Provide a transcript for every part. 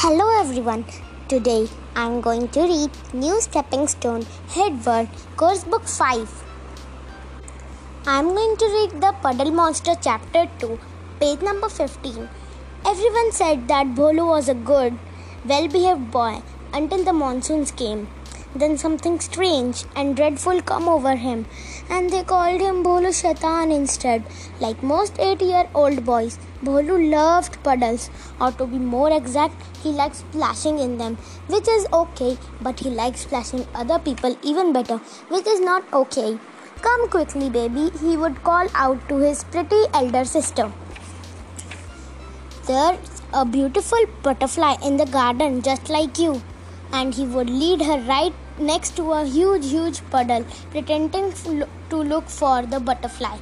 Hello everyone. Today I am going to read New Stepping Stone Headword Course Book 5. I am going to read the Puddle Monster Chapter 2, page number 15. Everyone said that Bholu was a good, well behaved boy until the monsoons came. Then something strange and dreadful come over him, and they called him Bholu Shaitan instead. Like most eight-year-old boys, Bholu loved puddles, or to be more exact, he liked splashing in them, which is okay, but he likes splashing other people even better, which is not okay. Come quickly, baby, he would call out to his pretty elder sister. There's a beautiful butterfly in the garden just like you and he would lead her right next to a huge, huge puddle, pretending to look for the butterfly.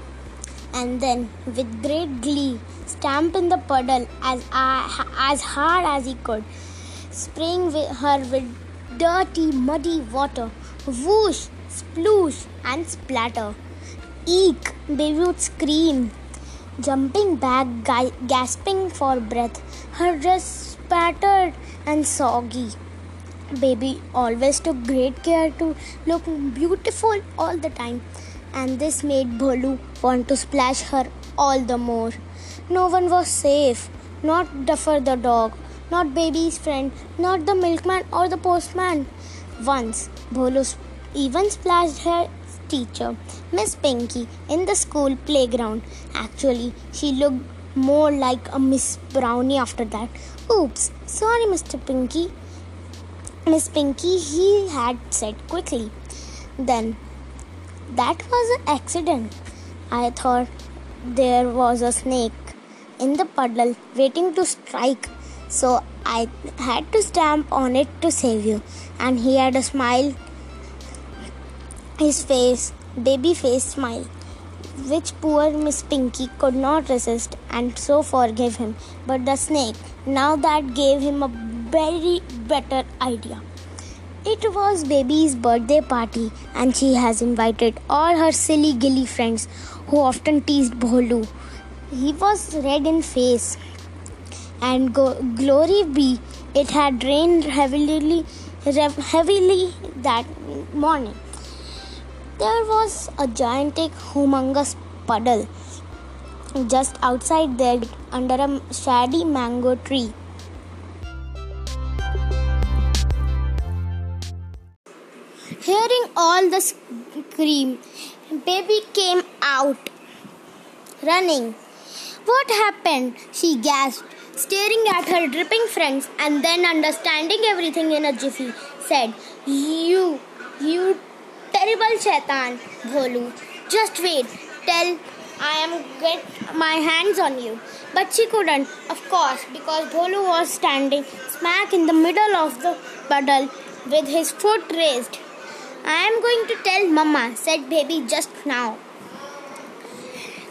And then, with great glee, stamp in the puddle as, uh, as hard as he could, spraying her with dirty, muddy water. Whoosh, sploosh, and splatter. Eek! Baby would scream, jumping back, gasping for breath. Her dress spattered and soggy. Baby always took great care to look beautiful all the time, and this made Bholu want to splash her all the more. No one was safe, not Duffer the dog, not baby's friend, not the milkman or the postman. Once, Bholu even splashed her teacher, Miss Pinky, in the school playground. Actually, she looked more like a Miss Brownie after that. Oops, sorry, Mr. Pinky. Miss Pinky, he had said quickly. Then, that was an accident. I thought there was a snake in the puddle waiting to strike, so I had to stamp on it to save you. And he had a smile, his face, baby face smile, which poor Miss Pinky could not resist and so forgave him. But the snake, now that gave him a very better idea. It was baby's birthday party, and she has invited all her silly gilly friends who often teased Bholu. He was red in face, and go- glory be, it had rained heavily, heavily that morning. There was a gigantic, humongous puddle just outside there under a shady mango tree. All the scream, baby came out running. What happened? She gasped, staring at her dripping friends, and then understanding everything in a jiffy, said, You, you terrible shaitan, Bholu. Just wait, tell I am get my hands on you. But she couldn't, of course, because Bholu was standing smack in the middle of the puddle with his foot raised. I am going to tell Mama, said baby just now.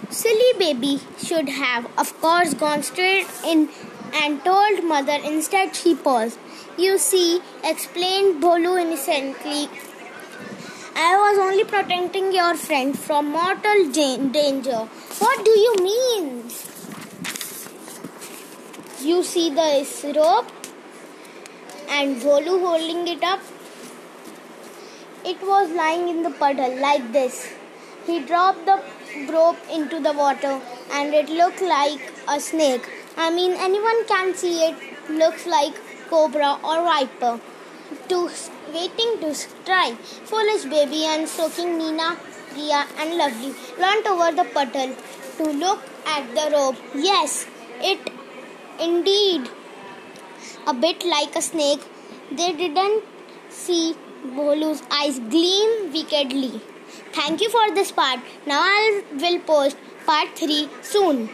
Silly baby should have, of course, gone straight in and told mother. Instead, she paused. You see, explained Bholu innocently. I was only protecting your friend from mortal danger. What do you mean? You see this rope and Bholu holding it up it was lying in the puddle like this. He dropped the rope into the water and it looked like a snake. I mean, anyone can see it looks like cobra or viper. To waiting to strike. Foolish baby and soaking Nina, Ria, and Lovely leant over the puddle to look at the rope. Yes, it indeed a bit like a snake. They didn't see Bholu's eyes gleam wickedly. Thank you for this part. Now I will post part 3 soon.